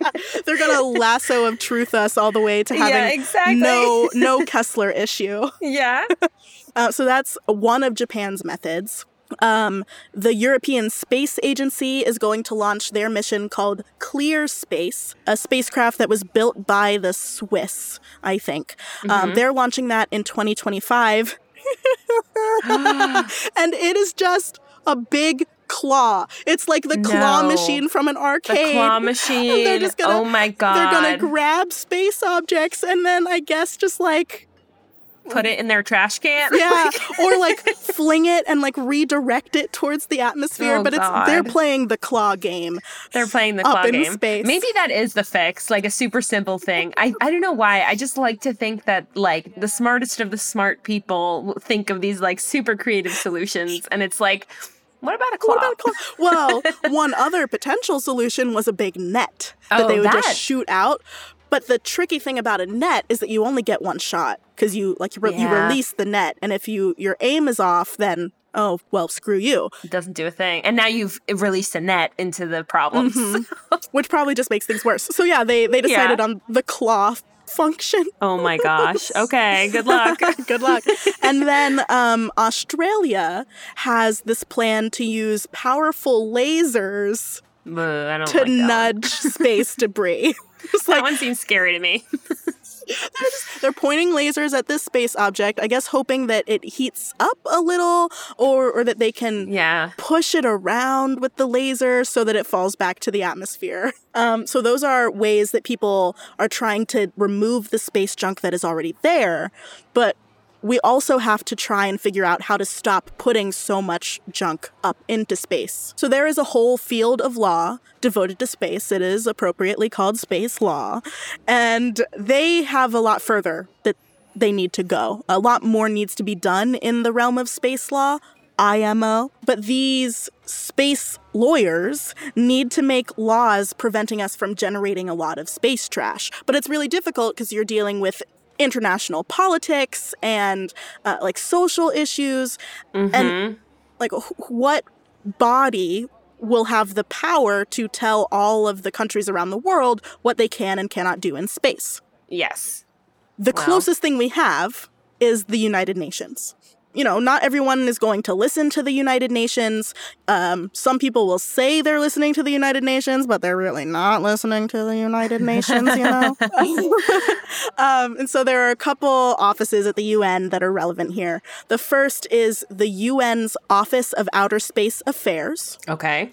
They're gonna lasso of truth us all the way to
Yeah,
having
exactly.
no no Kessler issue.
yeah.
Uh, so that's one of Japan's methods. Um, the European Space Agency is going to launch their mission called Clear Space, a spacecraft that was built by the Swiss, I think. Um, they're launching that in 2025. and it is just a big claw. It's like the claw
No.
machine from an arcade.
The claw
And
machine.
they're just gonna,
oh my god.
They're gonna grab space objects and then I guess just like
put it in their trash can.
yeah, or like fling it and like redirect it towards the atmosphere.
Oh,
but it's they're playing the claw game.
They're playing the claw game.
space.
Maybe that is the fix, like a super simple thing. I, I don't know why. I just like to think that like the smartest of the smart people think of these like super creative solutions, and it's like, what about a claw?
What about a claw? Well, one other potential solution was a big net that
Oh,
they would
that.
just shoot out. But the tricky thing about a net is that you only get one shot because you like you, re- you release the net, and if you your aim is off, then oh, well, screw you.
It doesn't do a thing. And now you've released a net into the problems.
Mm-hmm. Which probably just makes things worse. So yeah, they, they decided
Yeah.
on the claw function.
oh my gosh. Okay, good luck.
Good luck. and then um, Australia has this plan to use powerful lasers
don't
to
like
nudge space debris. It's
That
like
one seems scary to me.
They're pointing lasers at this space object, I guess hoping that it heats up a little or or that they can
yeah.
push it around with the laser so that it falls back to the atmosphere. Um, so those are ways that people are trying to remove the space junk that is already there, but we also have to try and figure out how to stop putting so much junk up into space. So there is a whole field of law devoted to space. It is appropriately called space law. And they have a lot further that they need to go. A lot more needs to be done in the realm of space law. IMO. But these space lawyers need to make laws preventing us from generating a lot of space trash. But it's really difficult because you're dealing with international politics and uh, like social issues and like wh- what body will have the power to tell all of the countries around the world what they can and cannot do in space
Yes.
the
Wow.
closest thing we have is the United Nations. You know, not everyone is going to listen to the United Nations. Um, some people will say they're listening to the United Nations, but they're really not listening to the United Nations, you know? um, and so there are a couple offices at the UN that are relevant here. The first is the UN's Office of Outer Space Affairs.
Okay.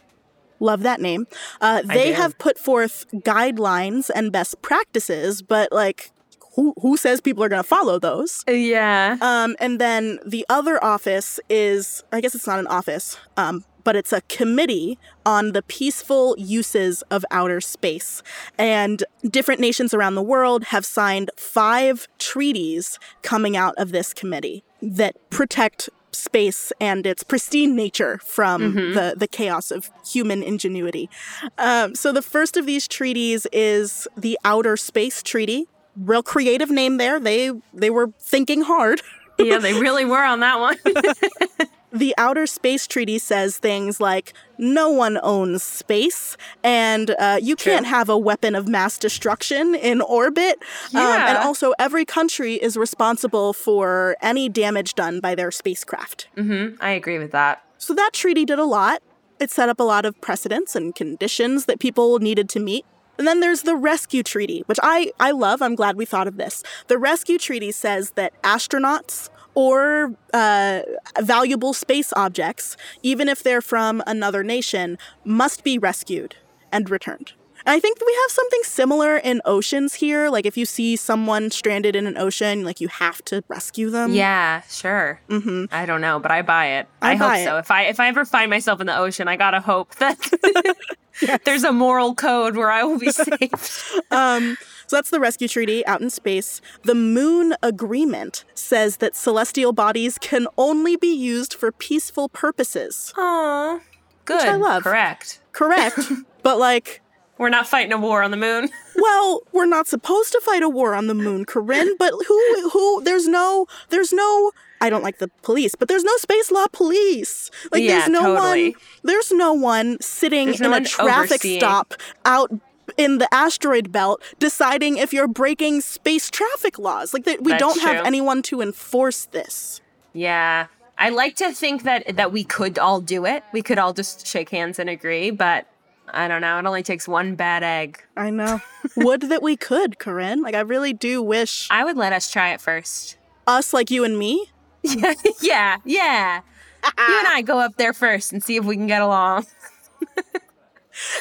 Love that name. Uh, they have put forth guidelines and best practices, but like, who who says people are going to follow those?
Yeah.
Um, and then the other office is, I guess it's not an office, um, but it's a committee on the peaceful uses of outer space. And different nations around the world have signed five treaties coming out of this committee that protect space and its pristine nature from the, the chaos of human ingenuity. Um, so the first of these treaties is the Outer Space Treaty. Real creative name there. They they were thinking hard.
yeah, they really were on that one.
The Outer Space Treaty says things like no one owns space, and uh, you can't have a weapon of mass destruction in orbit. Um, and also, every country is responsible for any damage done by their spacecraft.
Mm-hmm. I agree with that.
So that treaty did a lot. It set up a lot of precedents and conditions that people needed to meet. And then there's the Rescue Treaty, which I, I love. I'm glad we thought of this. The Rescue Treaty says that astronauts or uh, valuable space objects, even if they're from another nation, must be rescued and returned. And I think we have something similar in oceans here. Like if you see someone stranded in an ocean, like you have to rescue them.
Yeah, sure. Mm-hmm. I don't know, but I buy it.
I
I, hope
buy
so. If I if I ever find myself in the ocean, I gotta hope that there's a moral code where I will be safe.
Um, so that's the rescue treaty out in space. The Moon Agreement says that celestial bodies can only be used for peaceful purposes.
Aw, good.
I love.
Correct.
Correct. but like,
We're not fighting a war on the moon.
well, we're not supposed to fight a war on the moon, Corinne, but who who there's no there's no I don't like the police, but there's no space law police. Like
Yeah,
there's no
totally.
one there's no one sitting in a traffic
overseeing.
stop out in the asteroid belt deciding if you're breaking space traffic laws. Like that we
That's
don't have anyone to enforce this.
Yeah. I like to think that that we could all do it. We could all just shake hands and agree, but I don't know. It only takes one bad egg.
I know. Would that we could, Corinne. Like I really do wish
I would let us try it first.
us like you and me
Yeah, yeah, yeah. you and I go up there first and see if we can get along.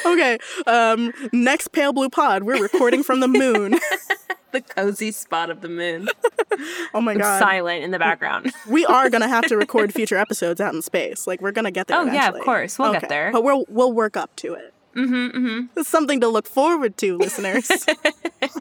Okay. Um next Pale Blue Pod, we're recording from the moon.
The cozy spot of the moon.
oh my god.
Silent in the background.
we are gonna have to record future episodes out in space. Like we're gonna get there.
Oh, yeah, of course. We'll get there.
But we'll we'll work up to it. Mm-hmm, mm-hmm. It's something to look forward to, listeners.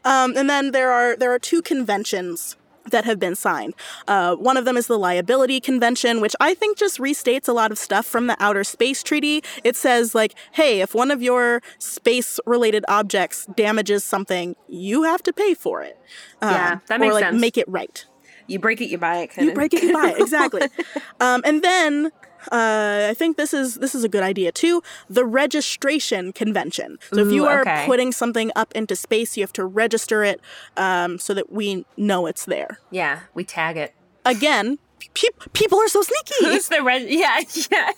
um, and then there are there are two conventions that have been signed. Uh, one of them is the Liability Convention, which I think just restates a lot of stuff from the Outer Space Treaty. It says like, hey, if one of your space-related objects damages something, you have to pay for it. Um,
Yeah, that makes or
like
sense.
make it right.
You break it, you buy it.
You break it, you buy it. Exactly. um, and then uh, I think this is this is a good idea too. The registration convention. So if you are
okay.
putting something up into space, you have to register it um, so that we know it's there.
Yeah, we tag it.
Again, pe- people are so sneaky.
Who's the red? Yeah, yeah,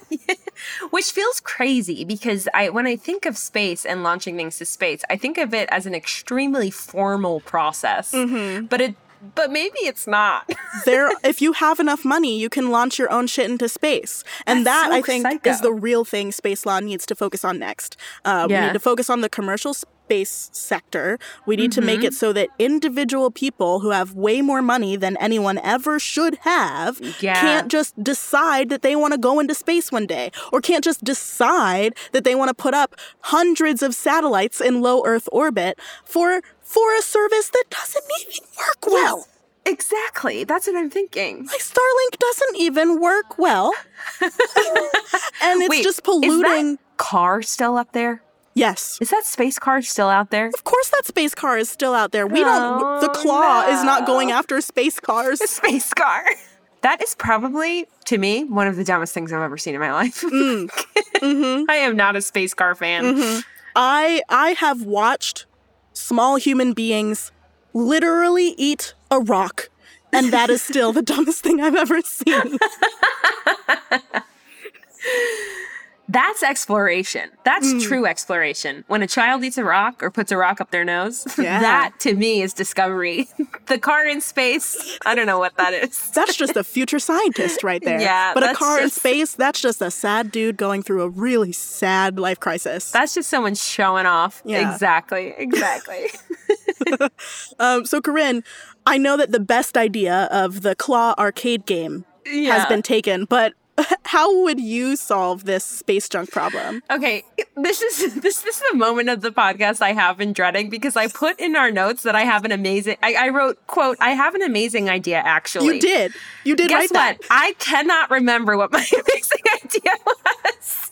Which feels crazy because I, when I think of space and launching things to space, I think of it as an extremely formal process.
Mm-hmm.
But it, but maybe it's not.
there if you have enough money you can launch your own shit into space and
That's
that
so
i think
psycho.
is the real thing space law needs to focus on next uh, we need to focus on the commercial space sector we need to
Mm-hmm.
make it so that individual people who have way more money than anyone ever should have
Yeah.
can't just decide that they want to go into space one day or can't just decide that they want to put up hundreds of satellites in low earth orbit for for a service that doesn't even work well
exactly. That's what I'm thinking.
like Starlink doesn't even work well. and it's
Wait,
just
Is
polluting.
that car still up there?
yes.
Is that space car still out there?
Of course that space car is still out there. We don't the
Oh,
claw is not going after space cars.
Space car. That is probably, to me, one of the dumbest things I've ever seen in my life. Mm. Mm-hmm. I am not a space car fan. Mm-hmm.
I I have watched small human beings literally eat a rock. And that is still the dumbest thing I've ever seen.
That's exploration. That's
Mm.
true exploration. When a child eats a rock or puts a rock up their nose,
Yeah.
that to me is discovery. the car in space, I don't know what that is.
That's just a future scientist right there.
Yeah,
But a car in space, that's just a sad dude going through a really sad life crisis.
That's just someone showing off.
Yeah.
Exactly. Exactly.
Um, so, Corinne, I know that the best idea of the Claw arcade game has been taken, but how would you solve this space junk problem?
Okay, this is this, this is the moment of the podcast I have been dreading because I put in our notes that I have an amazing. I, I wrote quote I have an amazing idea actually.
You did. You did
Guess
write that.
what? I cannot remember what my amazing idea was.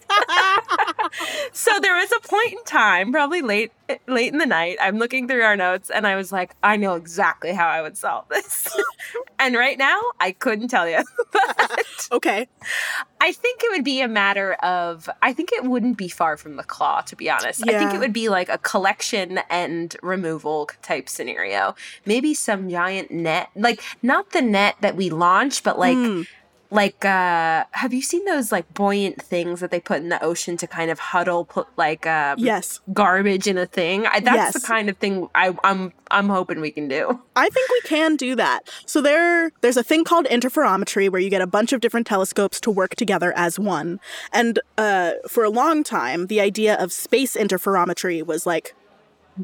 So there was a point in time, probably late late in the night. I'm looking through our notes and I was like, I know exactly how I would solve this. and right now, I couldn't tell you. but
Okay.
I think it would be a matter of I think it wouldn't be far from the claw, to be honest. I think it would be like a collection and removal type scenario. Maybe some giant net. Like not the net that we launch, but like
Hmm.
Like uh have you seen those like buoyant things that they put in the ocean to kind of huddle put like um
Yes.
garbage in a thing? I, that's
Yes.
the kind of thing I, I'm I'm hoping we can do.
I think we can do that. So there there's a thing called interferometry where you get a bunch of different telescopes to work together as one. And uh, for a long time, the idea of space interferometry was like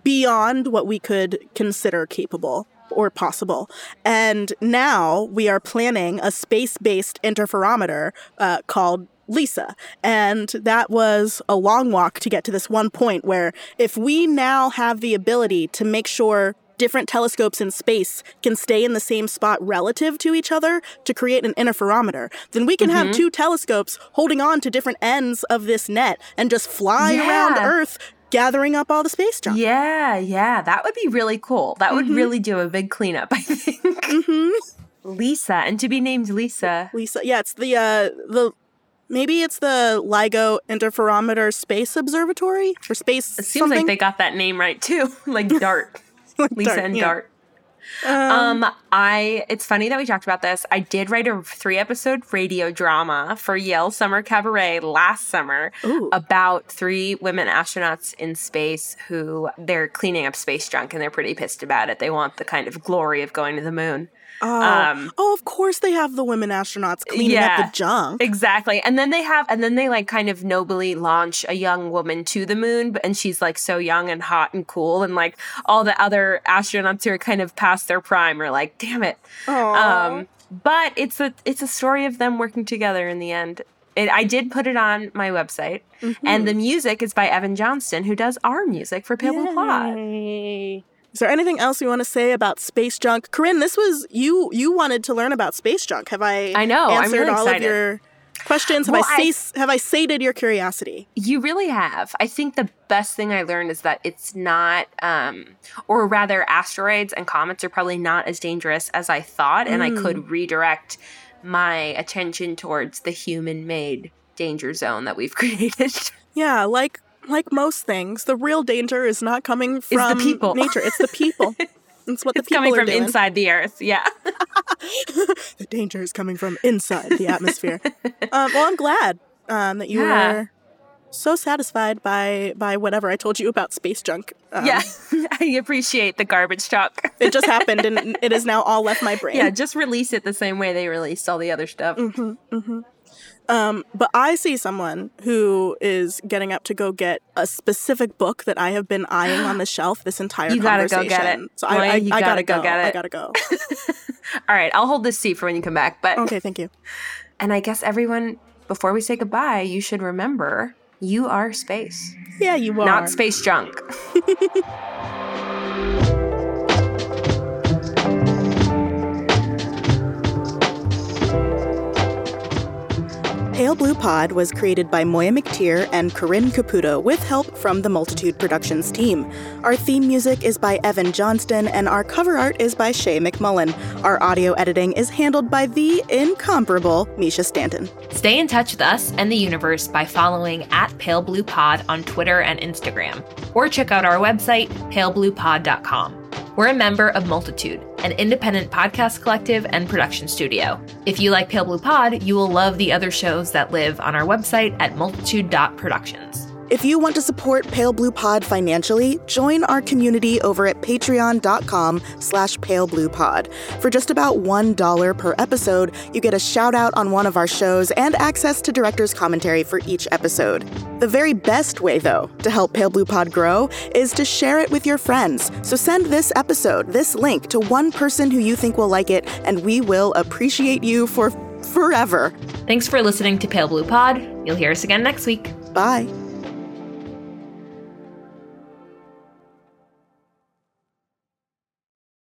beyond what we could consider capable or possible. And now we are planning a space-based interferometer uh, called Lisa. And that was a long walk to get to this one point where if we now have the ability to make sure different telescopes in space can stay in the same spot relative to each other to create an interferometer, then we can have two telescopes holding on to different ends of this net and just fly around Earth gathering up all the space junk.
Yeah, yeah, that would be really cool. That would really do a big cleanup, I think. Lisa, and to be named Lisa.
Lisa, yeah, it's the uh the maybe it's the LIGO Interferometer Space Observatory or space
It seems
something.
like they got that name right too, like Dart. Lisa
Dart,
and
yeah.
Dart. Um, I it's funny that we talked about this. I did write a three episode radio drama for Yale Summer Cabaret last summer
Ooh.
about three women astronauts in space who they're cleaning up space junk and they're pretty pissed about it. They want the kind of glory of going to the moon.
Oh.
um,
oh, of course they have the women astronauts cleaning up the junk.
Exactly. And then they have, and then they like kind of nobly launch a young woman to the moon, and she's like so young and hot and cool. And like all the other astronauts who are kind of past their prime are like, damn it. Um, but it's a, it's a story of them working together in the end. It, I did put it on my website,
Mm-hmm.
and the music is by Evan Johnston, who does our music for Pale Blue
Pod. Is there anything else you want to say about space junk, Corinne? This was you. You wanted to learn about space junk. Have I?
I know,
Answered
really
all
excited.
of your questions. Have
Well,
I,
I-
have I sated your curiosity?
You really have. I think the best thing I learned is that it's not, um, or rather, asteroids and comets are probably not as dangerous as I thought, and I could redirect my attention towards the human made danger zone that we've created.
Yeah, like like most things, the real danger is not coming from
people.
nature. It's the people. It's what the
it's
people
coming from
doing.
inside the earth. Yeah.
the danger is coming from inside the atmosphere. um, well, I'm glad um, that you
Yeah.
were so satisfied by by whatever I told you about space junk. Um,
yeah. I appreciate the garbage talk.
it just happened, and it has now all left my brain.
yeah, just release it the same way they released all the other stuff.
Um, but I see someone who is getting up to go get a specific book that I have been eyeing on the shelf this entire
You gotta go get it.
So I, I,
you
I
gotta
gotta
go
go.
get it.
I gotta go.
All right, I'll hold this seat for when you come back. But
Okay, thank you.
and I guess everyone before we say goodbye, you should remember you are space,
Yeah, you are.
not space junk.
Pale Blue Pod was created by Moiya McTier and Corinne Caputo with help from the Multitude Productions team. Our theme music is by Evan Johnston and our cover art is by Shae McMullin. Our audio editing is handled by the incomparable Mischa Stanton.
Stay in touch with us and the universe by following at Pale Blue Pod on Twitter and Instagram, or check out our website, palebluepod.com. We're a member of Multitude, an independent podcast collective and production studio. If you like Pale Blue Pod, you will love the other shows that live on our website at multitude.productions.
If you want to support Pale Blue Pod financially, join our community over at patreon.com slash palebluepod. For just about $1 per episode, you get a shout out on one of our shows and access to director's commentary for each episode. The very best way, though, to help Pale Blue Pod grow is to share it with your friends. So send this episode, this link, to one person who you think will like it, and we will appreciate you for forever.
Thanks for listening to Pale Blue Pod. You'll hear us again next week.
Bye.